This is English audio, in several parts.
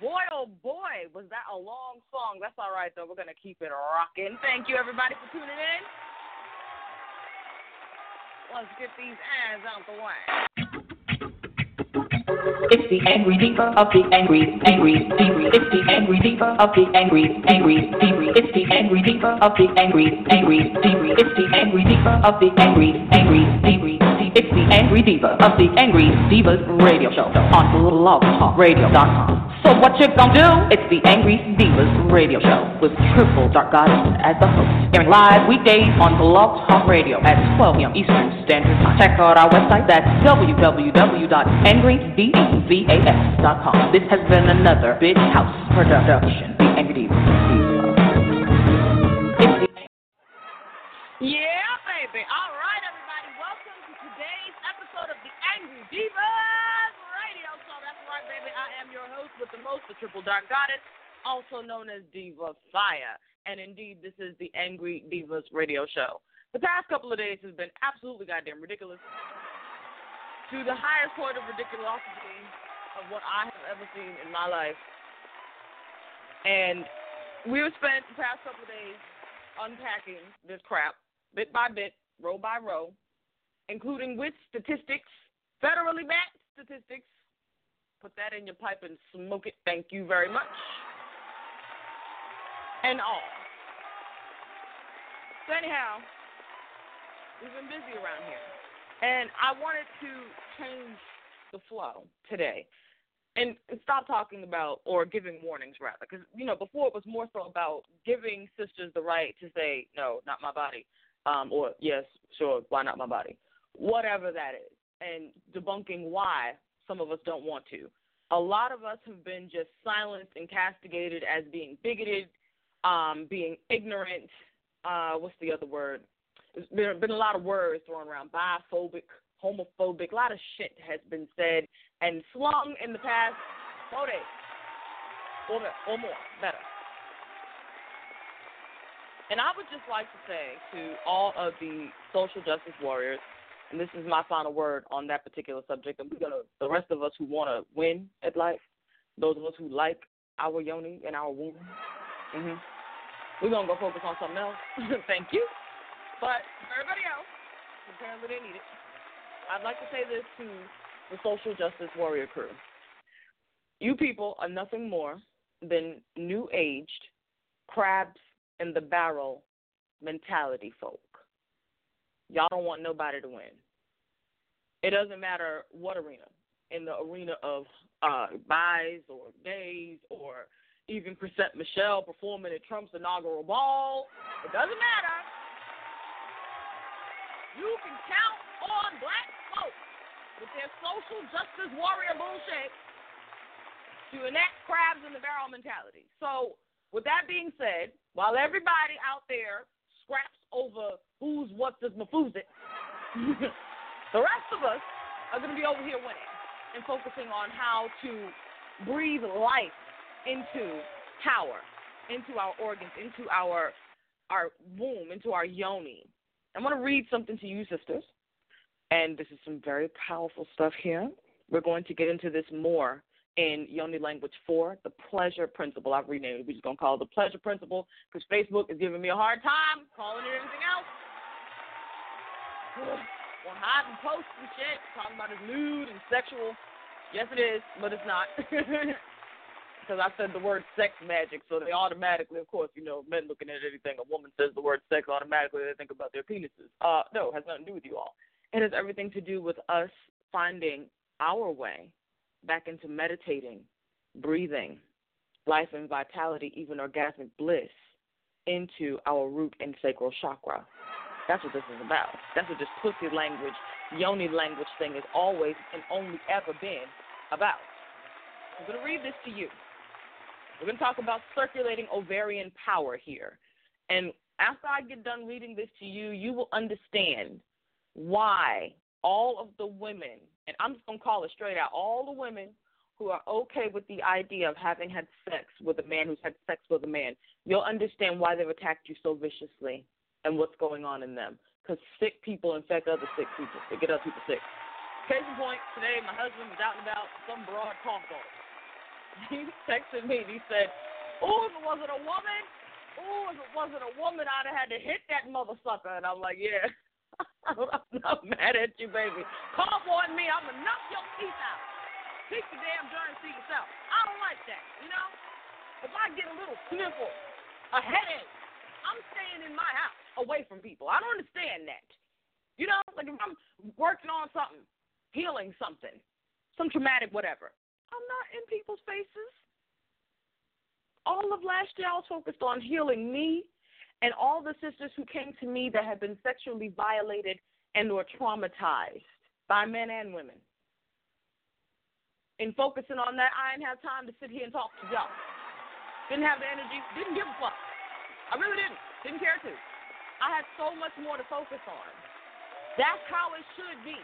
boy, oh boy, was that a long song. That's all right though. We're gonna keep it rocking. Thank you everybody for tuning in. Let's get these ads out the way. It's the angry diva of the angry, angry, angry. It's the angry diva of the angry, angry, angry. It's the angry diva of the angry, angry, angry. It's the angry diva of the angry, angry, angry. It's the angry diva of the angry divas radio show on blogtalkradio.com. So what you gonna do? It's the Angry Divas radio show with Triple Dark Goddess as the host. Airing live weekdays on Blog Talk Radio at 12 p.m. Eastern Standard Time. Check out our website. That's www.angrydivas.com. This has been another Big House production. The Angry Divas. Yeah, baby. All right, everybody. Welcome to today's episode of the Angry Divas Radio Show. That's right, baby. I am your host with the most, the Triple Dark Goddess, also known as Diva Fire. And indeed, this is the Angry Divas Radio Show. The past couple of days has been absolutely goddamn ridiculous. To the highest point of ridiculosity of what I have ever seen in my life. And we've spent the past couple of days unpacking this crap bit by bit, row by row, including with statistics, federally backed statistics. Put that in your pipe and smoke it. Thank you very much. And all. So, anyhow, we've been busy around here. And I wanted to change the flow today and stop talking about or giving warnings rather because you know before it was more so about giving sisters the right to say no not my body um or yes sure why not my body whatever that is and debunking why some of us don't want to a lot of us have been just silenced and castigated as being bigoted um being ignorant uh what's the other word there's been, been a lot of words thrown around biphobic homophobic. A lot of shit has been said and slung in the past four days or, or more, better. And I would just like to say to all of the social justice warriors, and this is my final word on that particular subject, and we're gonna the rest of us who wanna win at life, those of us who like our yoni and our womb, mm-hmm, we're gonna go focus on something else. Thank you. But for everybody else, apparently they need it. I'd like to say this to the social justice warrior crew. You people are nothing more than new aged, crabs in the barrel mentality folk. Y'all don't want nobody to win. It doesn't matter what arena. In the arena of uh, buys or gays or even Chrisette Michele performing at Trump's inaugural ball, it doesn't matter. You can count on black folks with their social justice warrior bullshit to enact crabs in the barrel mentality. So, with that being said, while everybody out there scraps over who's what does Mafuzit, the rest of us are going to be over here winning and focusing on how to breathe life into power, into our organs, into our our womb, into our yoni. I'm going to read something to you, sisters. And this is some very powerful stuff here. We're going to get into this more in Yoni Language 4, the pleasure principle. I've renamed it. We're just going to call it the pleasure principle because Facebook is giving me a hard time calling it anything else. Well, hide and post and shit, talking about his nude and sexual. Yes, it is, but it's not. Because I said the word sex magic, so they automatically, of course, you know, men looking at anything, a woman says the word sex, automatically they think about their penises. Uh, no, it has nothing to do with you all. It has everything to do with us finding our way back into meditating, breathing, life and vitality, even orgasmic bliss into our root and sacral chakra. That's what this is about. That's what this pussy language, yoni language thing has always and only ever been about. I'm going to read this to you. We're going to talk about circulating ovarian power here. And after I get done reading this to you, you will understand why all of the women, and I'm just to call it straight out, all the women who are okay with the idea of having had sex with a man who's had sex with a man, you'll understand why they've attacked you so viciously and what's going on in them. because sick people infect other sick people. They get other people sick. Case in point, today my husband was out and about. Some broad coughed on. He texted me and he said, "Oh, if it wasn't a woman, oh, if it wasn't a woman, I'd have had to hit that mother sucker." And I'm like, "Yeah, I'm not mad at you, baby. Call on me, I'm gonna knock your teeth out. Keep the damn darn teeth out. I don't like that, you know. If I get a little sniffle, a headache, I'm staying in my house away from people. I don't understand that. You know, like if I'm working on something, healing something, some traumatic whatever, I'm not in people's faces. All of last year, I was focused on healing me and all the sisters who came to me that had been sexually violated and or traumatized by men and women. In focusing on that, I didn't have time to sit here and talk to y'all. Didn't have the energy, didn't give a fuck. I really didn't. Didn't care to. I had so much more to focus on. That's how it should be,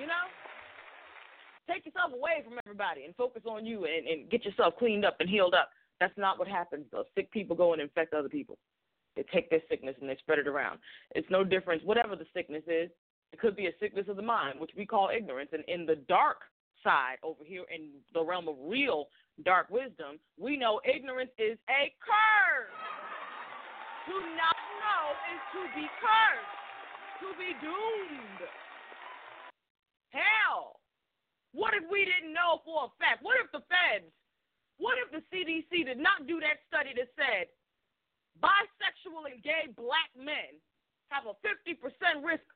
you know? Take yourself away from everybody and focus on you and, and get yourself cleaned up and healed up. That's not what happens, though. Sick people go and infect other people. They take their sickness and they spread it around. It's no difference, whatever the sickness is. It could be a sickness of the mind, which we call ignorance. And in the dark side, over here in the realm of real dark wisdom, we know ignorance is a curse. To not know is to be cursed, to be doomed. Hell, what if we didn't know for a fact? What if the feds, what if the CDC did not do that study that said bisexual and gay black men have a 50% risk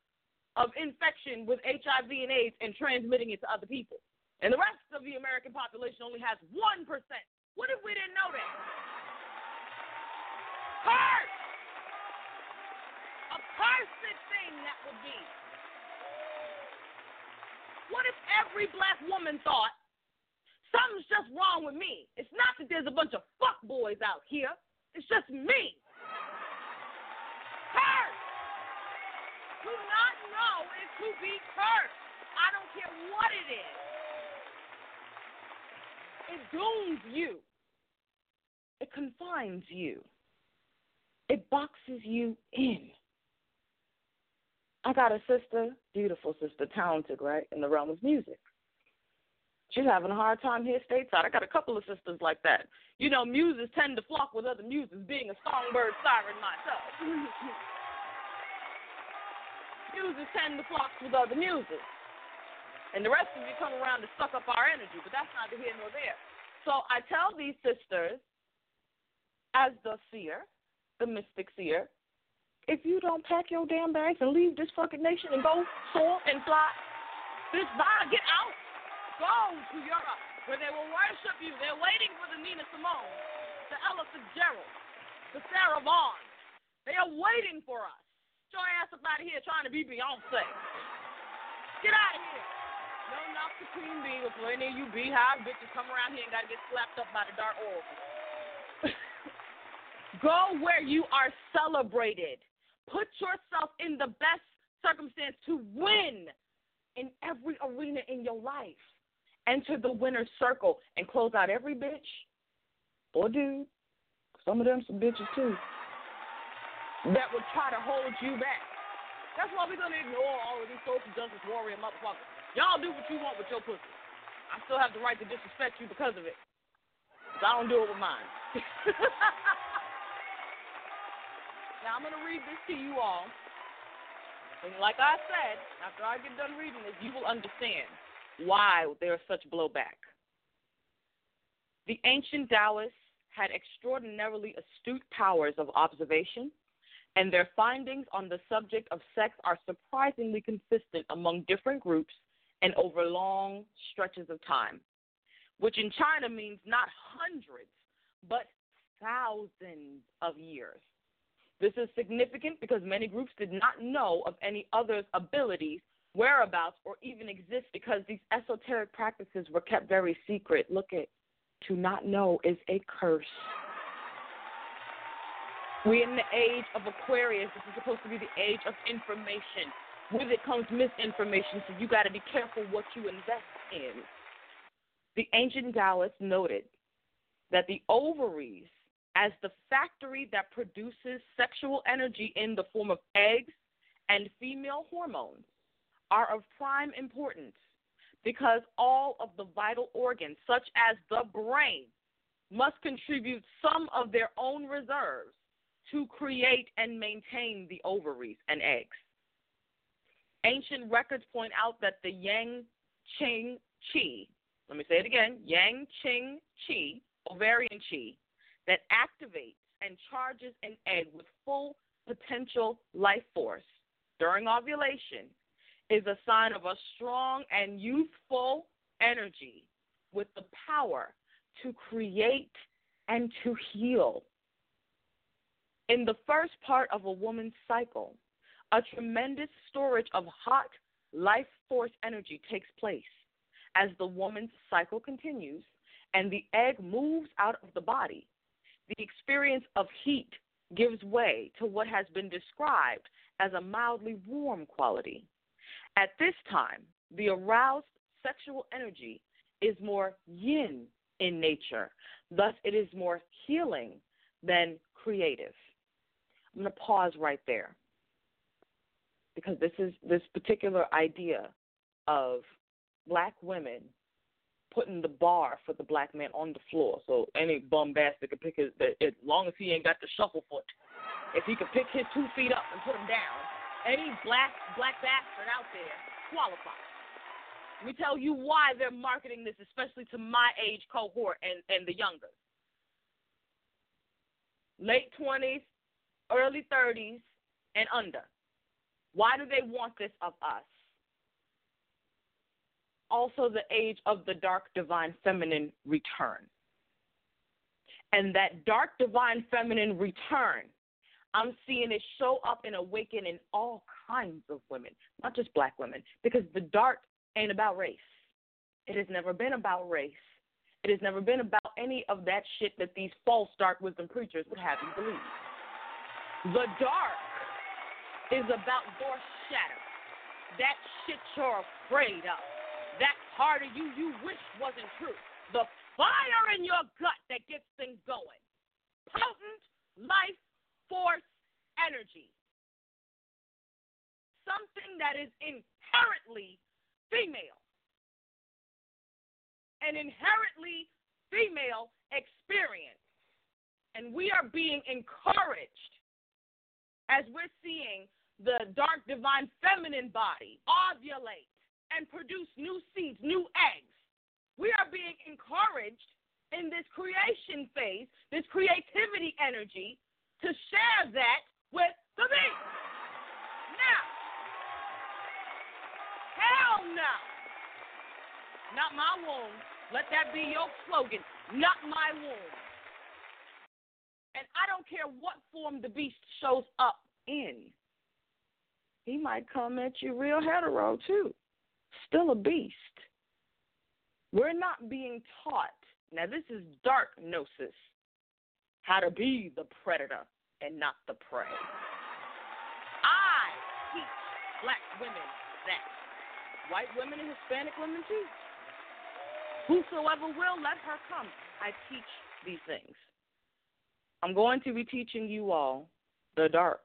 of infection with HIV and AIDS and transmitting it to other people? And the rest of the American population only has 1%. What if we didn't know that? Curse! cursed thing that would be. What if every black woman thought something's just wrong with me? It's not that there's a bunch of fuck boys out here. It's just me. Cursed. Do not know is to be cursed. I don't care what it is. It dooms you. It confines you. It boxes you in. I got a sister, beautiful sister, talented, right, in the realm of music. She's having a hard time here stateside. I got a couple of sisters like that. You know, muses tend to flock with other muses, being a songbird siren myself. muses tend to flock with other muses. And the rest of you come around to suck up our energy, but that's neither here nor there. So I tell these sisters, as the seer, the mystic seer, if you don't pack your damn bags and leave this fucking nation and go soar and fly, this bye, get out. Go to Europe where they will worship you. They're waiting for the Nina Simone, the Ella Fitzgerald, the Sarah Vaughan. They are waiting for us. Your ass up out of here trying to be Beyonce. Get out of here. No, not the Queen Bee before any of you beehive bitches come around here and gotta get slapped up by the dark oracle. Go where you are celebrated. Put yourself in the best circumstance to win in every arena in your life. Enter the winner's circle and close out every bitch or dude. Some of them some bitches too. That would try to hold you back. That's why we're gonna ignore all of these social justice warrior motherfuckers. Y'all do what you want with your pussy. I still have the right to disrespect you because of it. Cause I don't do it with mine. Now I'm to read this to you all. And like I said, after I get done reading this, you will understand why there is such blowback. The ancient Taoists had extraordinarily astute powers of observation, and their findings on the subject of sex are surprisingly consistent among different groups and over long stretches of time, which in China means not hundreds, but thousands of years. This is significant because many groups did not know of any others' abilities, whereabouts, or even exist because these esoteric practices were kept very secret. Look at to not know is a curse. We're in the age of Aquarius. This is supposed to be the age of information. With it comes misinformation, so you got to be careful what you invest in. The ancient Taoists noted that the ovaries as the factory that produces sexual energy in the form of eggs and female hormones are of prime importance because all of the vital organs, such as the brain, must contribute some of their own reserves to create and maintain the ovaries and eggs. Ancient records point out that the Yang Qing Qi, let me say it again, Yang Qing Qi, ovarian Qi, that activates and charges an egg with full potential life force during ovulation is a sign of a strong and youthful energy with the power to create and to heal. In the first part of a woman's cycle, a tremendous storage of hot life force energy takes place. As the woman's cycle continues and the egg moves out of the body, the experience of heat gives way to what has been described as a mildly warm quality. At this time, the aroused sexual energy is more yin in nature. Thus, it is more healing than creative. I'm going to pause right there because this is this particular idea of black women putting the bar for the black man on the floor. So any bum bastard can pick his, as long as he ain't got the shuffle foot, if he can pick his two feet up and put them down, any black black bastard out there qualifies. Let me tell you why they're marketing this, especially to my age cohort and, and the younger. Late 20s, early 30s, and under. Why do they want this of us? Also, the age of the dark divine feminine return. And that dark divine feminine return I'm seeing it show up and awaken in all kinds of women, not just black women, because the dark ain't about race. It has never been about race. It has never been about any of that shit that these false dark wisdom preachers would have you believe. The dark is about your shadow. That shit you're afraid of. That part of you you wish wasn't true. The fire in your gut that gets things going. Potent life force energy. Something that is inherently female. An inherently female experience. And we are being encouraged as we're seeing the dark divine feminine body ovulate and produce new seeds, new eggs. We are being encouraged in this creation phase, this creativity energy, to share that with the beast. Now, hell no. Not my womb. Let that be your slogan. Not my womb. And I don't care what form the beast shows up in. He might come at you real hetero, too. Still a beast. We're not being taught. Now, this is dark gnosis how to be the predator and not the prey. I teach black women that. White women and Hispanic women too. Whosoever will, let her come. I teach these things. I'm going to be teaching you all the dark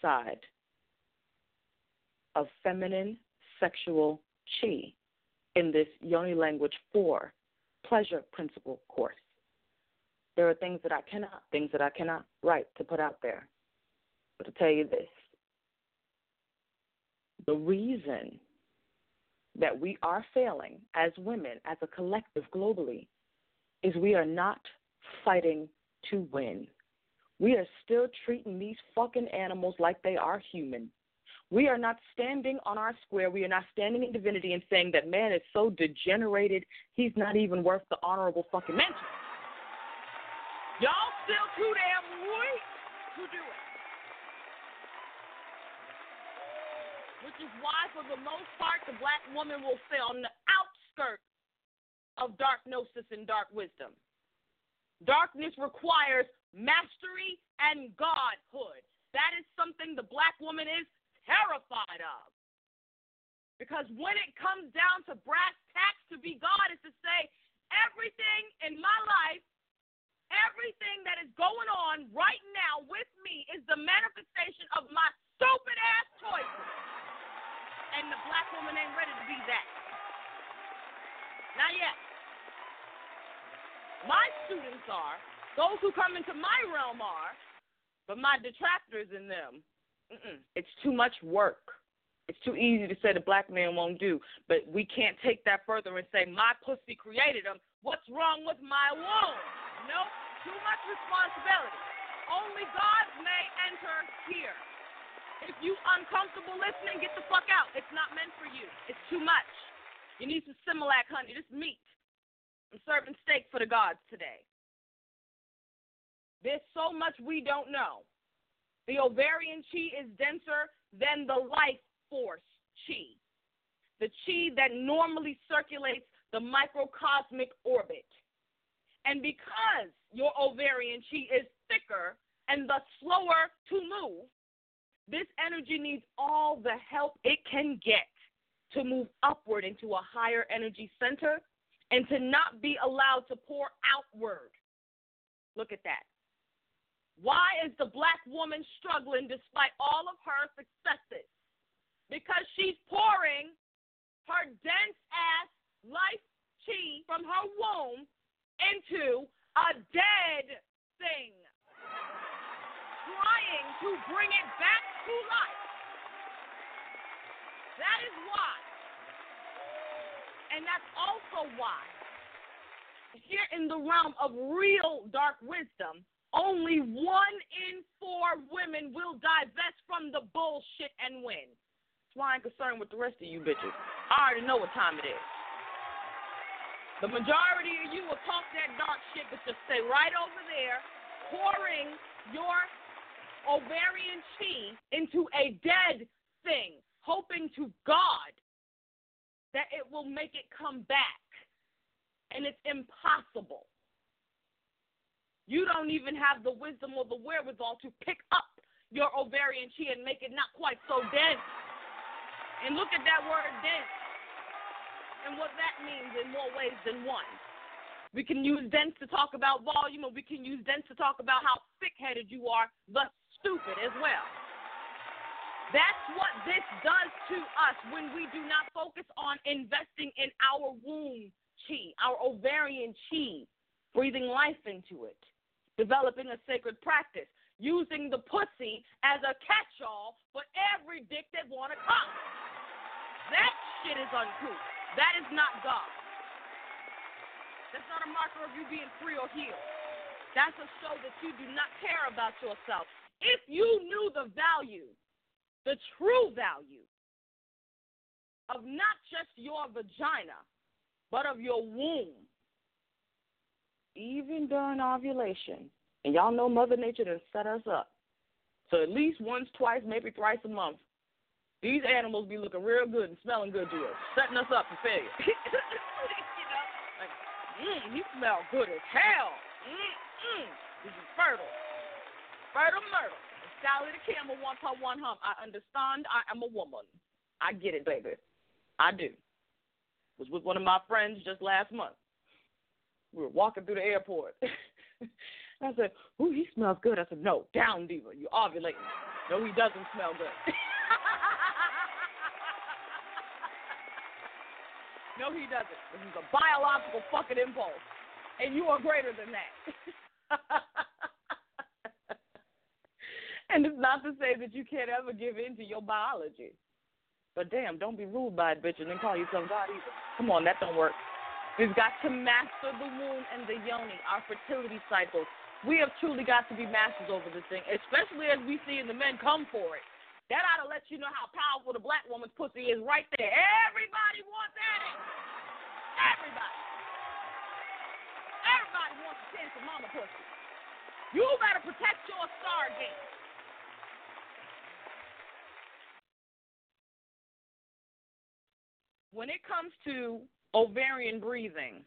side of feminine sexual chi in this Yoni Language 4 pleasure principle course. There are things that I cannot, things that I cannot write to put out there. But to tell you this the reason that we are failing as women, as a collective globally, is we are not fighting to win. We are still treating these fucking animals like they are human. We are not standing on our square. We are not standing in divinity and saying that man is so degenerated, he's not even worth the honorable fucking mention. Y'all still too damn weak to do it. Which is why, for the most part, the black woman will stay on the outskirts of dark gnosis and dark wisdom. Darkness requires mastery and godhood. That is something the black woman is terrified of. Because when it comes down to brass tacks, to be God is to say, everything in my life everything that is going on right now with me is the manifestation of my stupid ass choices. And the black woman ain't ready to be that. Not yet. My students are, those who come into my realm are, but my detractors in them, it's too much work. It's too easy to say the black man won't do, but we can't take that further and say my pussy created him. What's wrong with my womb? Nope, too much responsibility. Only God may enter here. If you uncomfortable listening, get the fuck out. It's not meant for you. It's too much. You need some Similac, honey. This meat. I'm serving steak for the gods today. There's so much we don't know. The ovarian chi is denser than the life force chi, the chi that normally circulates the microcosmic orbit. And because your ovarian chi is thicker and thus slower to move, this energy needs all the help it can get to move upward into a higher energy center and to not be allowed to pour outward. Look at that. Why is the black woman struggling despite all of her successes? because she's pouring her dense ass life chi from her womb into a dead thing, trying to bring it back to life. That is why. And that's also why, here in the realm of real dark wisdom, only one in four women will divest from the bullshit and win. That's why I ain't concerned with the rest of you bitches. I already know what time it is. The majority of you will talk that dark shit, but just stay right over there, pouring your ovarian chi into a dead thing, hoping to God that it will make it come back. And it's impossible. You don't even have the wisdom or the wherewithal to pick up your ovarian chi and make it not quite so dead. And look at that word dense and what that means in more ways than one. We can use dense to talk about volume, or we can use dense to talk about how thick headed you are, thus stupid as well. That's what this does to us when we do not focus on investing in our womb chi, our ovarian chi, breathing life into it, developing a sacred practice, using the pussy as a catch all for every dick that want to come. That shit is uncouth. That is not God. That's not a marker of you being free or healed. That's a show that you do not care about yourself. If you knew the value, the true value of not just your vagina, but of your womb, even during ovulation, and y'all know Mother Nature to set us up. So at least once, twice, maybe thrice a month, these animals be looking real good and smelling good to us, setting us up for failure. you know, like, mmm, he smell good as hell. Mmm, This is fertile. Fertile myrtle. Sally the camel wants her one hump. I understand. I am a woman. I get it, baby. I do. Was with one of my friends just last month. We were walking through the airport. I said, "Ooh, he smells good." I said, "No, down, diva. You ovulating." No, he doesn't smell good. No, he doesn't. This is a biological fucking impulse. And you are greater than that. and it's not to say that you can't ever give in to your biology. But damn, don't be ruled by it, bitch, and then call yourself God either. Come on, that don't work. We've got to master the womb and the yoni, our fertility cycles. We have truly got to be masters over this thing, especially as we see the men come for it. That ought to let you know how powerful the black woman's pussy is right there. Everybody wants at it. Everybody. Everybody wants a chance of mama pussy. You better protect your stargate. When it comes to ovarian breathing,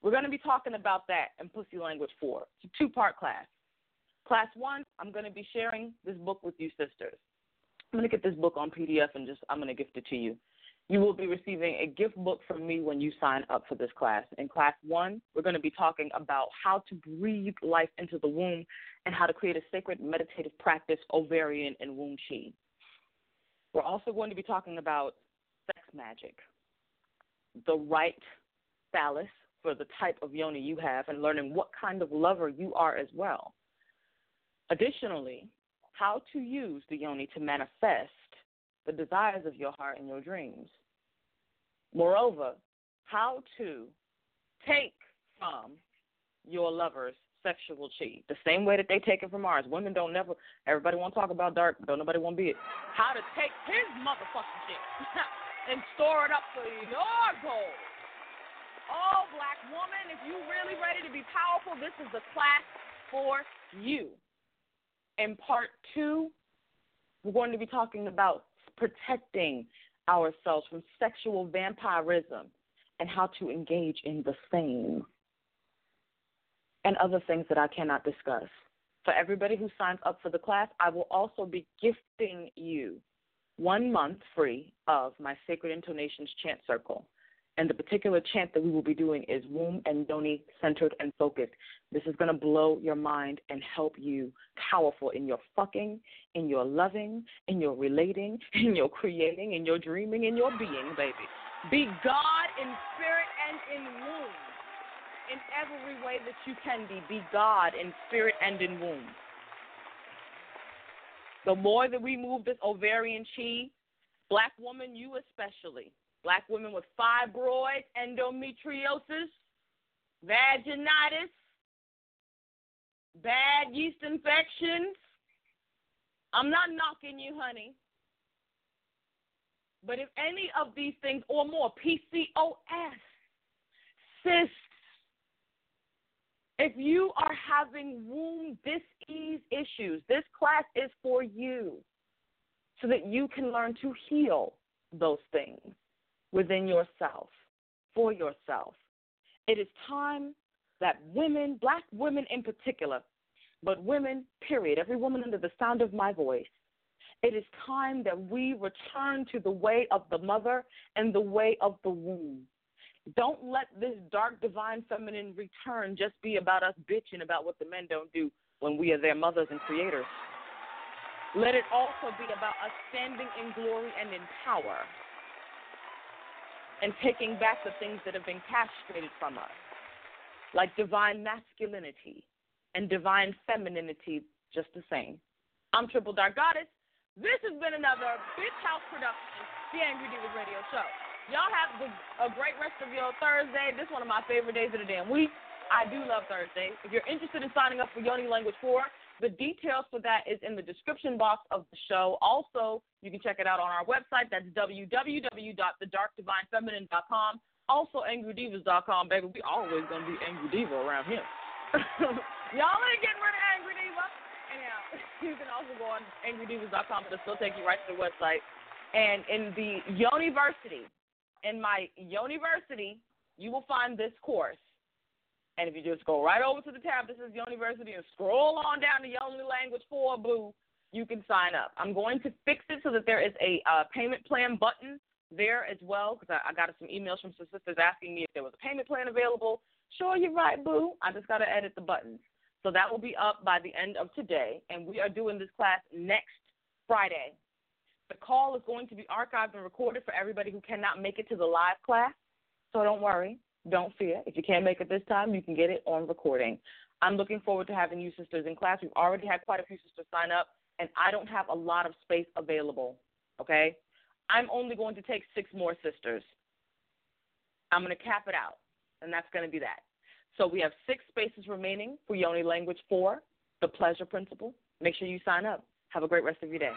we're going to be talking about that in Pussy Language 4. It's a two part class. Class one, I'm going to be sharing this book with you sisters. I'm going to get this book on PDF and just I'm going to gift it to you. You will be receiving a gift book from me when you sign up for this class. In class one, we're going to be talking about how to breathe life into the womb and how to create a sacred meditative practice, ovarian and womb chi. We're also going to be talking about sex magic, the right phallus for the type of yoni you have, and learning what kind of lover you are as well. Additionally, how to use the yoni to manifest the desires of your heart and your dreams. Moreover, how to take from your lover's sexual chi the same way that they take it from ours. Women don't never. Everybody want to talk about dark, don't nobody want to be it. How to take his motherfucking shit and store it up for your goal. Oh, black woman, if you really ready to be powerful, this is the class for you. In part two, we're going to be talking about protecting ourselves from sexual vampirism and how to engage in the same and other things that I cannot discuss. For everybody who signs up for the class, I will also be gifting you one month free of my Sacred Intonations Chant Circle. And the particular chant that we will be doing is womb and yoni centered and focused. This is going to blow your mind and help you powerful in your fucking, in your loving, in your relating, in your creating, in your dreaming, in your being, baby. Be God in spirit and in womb. In every way that you can be. Be God in spirit and in womb. The more that we move this ovarian chi, black woman, you especially, Black women with fibroids, endometriosis, vaginitis, bad yeast infections. I'm not knocking you, honey. But if any of these things or more, PCOS, cysts, if you are having womb dis-ease issues, this class is for you so that you can learn to heal those things within yourself, for yourself. It is time that women, black women in particular, but women, period, every woman under the sound of my voice, it is time that we return to the way of the mother and the way of the womb. Don't let this dark divine feminine return just be about us bitching about what the men don't do when we are their mothers and creators. Let it also be about us standing in glory and in power and taking back the things that have been castrated from us, like divine masculinity and divine femininity, just the same. I'm Triple Dark Goddess. This has been another Bitch House production, The Angry Divas Radio Show. Y'all have a great rest of your Thursday. This is one of my favorite days of the damn week. I do love Thursday. If you're interested in signing up for Yoni Language 4, the details for that is in the description box of the show. Also, you can check it out on our website. That's www.thedarkdivinefeminine.com. Also, angrydivas.com, baby. We always gonna be angry diva around here. Y'all ain't getting rid of angry diva. Anyhow, you can also go on angrydivas.com. But it'll still take you right to the website. And in the Yoniversity, in my Yoniversity, you will find this course. And if you just go right over to the tab that says Yoniversity and scroll on down to Yoni Language 4 Boo, you can sign up. I'm going to fix it so that there is a uh, payment plan button there as well because I, I, got some emails from some sisters asking me if there was a payment plan available. Sure, you're right, Boo. I just got to edit the buttons. So that will be up by the end of today. And we are doing this class next Friday. The call is going to be archived and recorded for everybody who cannot make it to the live class. So don't worry. Don't fear. If you can't make it this time, you can get it on recording. I'm looking forward to having you sisters in class. We've already had quite a few sisters sign up, and I don't have a lot of space available. Okay? I'm only going to take six more sisters. I'm going to cap it out, and that's going to be that. So we have six spaces remaining for Yoni Language 4, the pleasure principle. Make sure you sign up. Have a great rest of your day.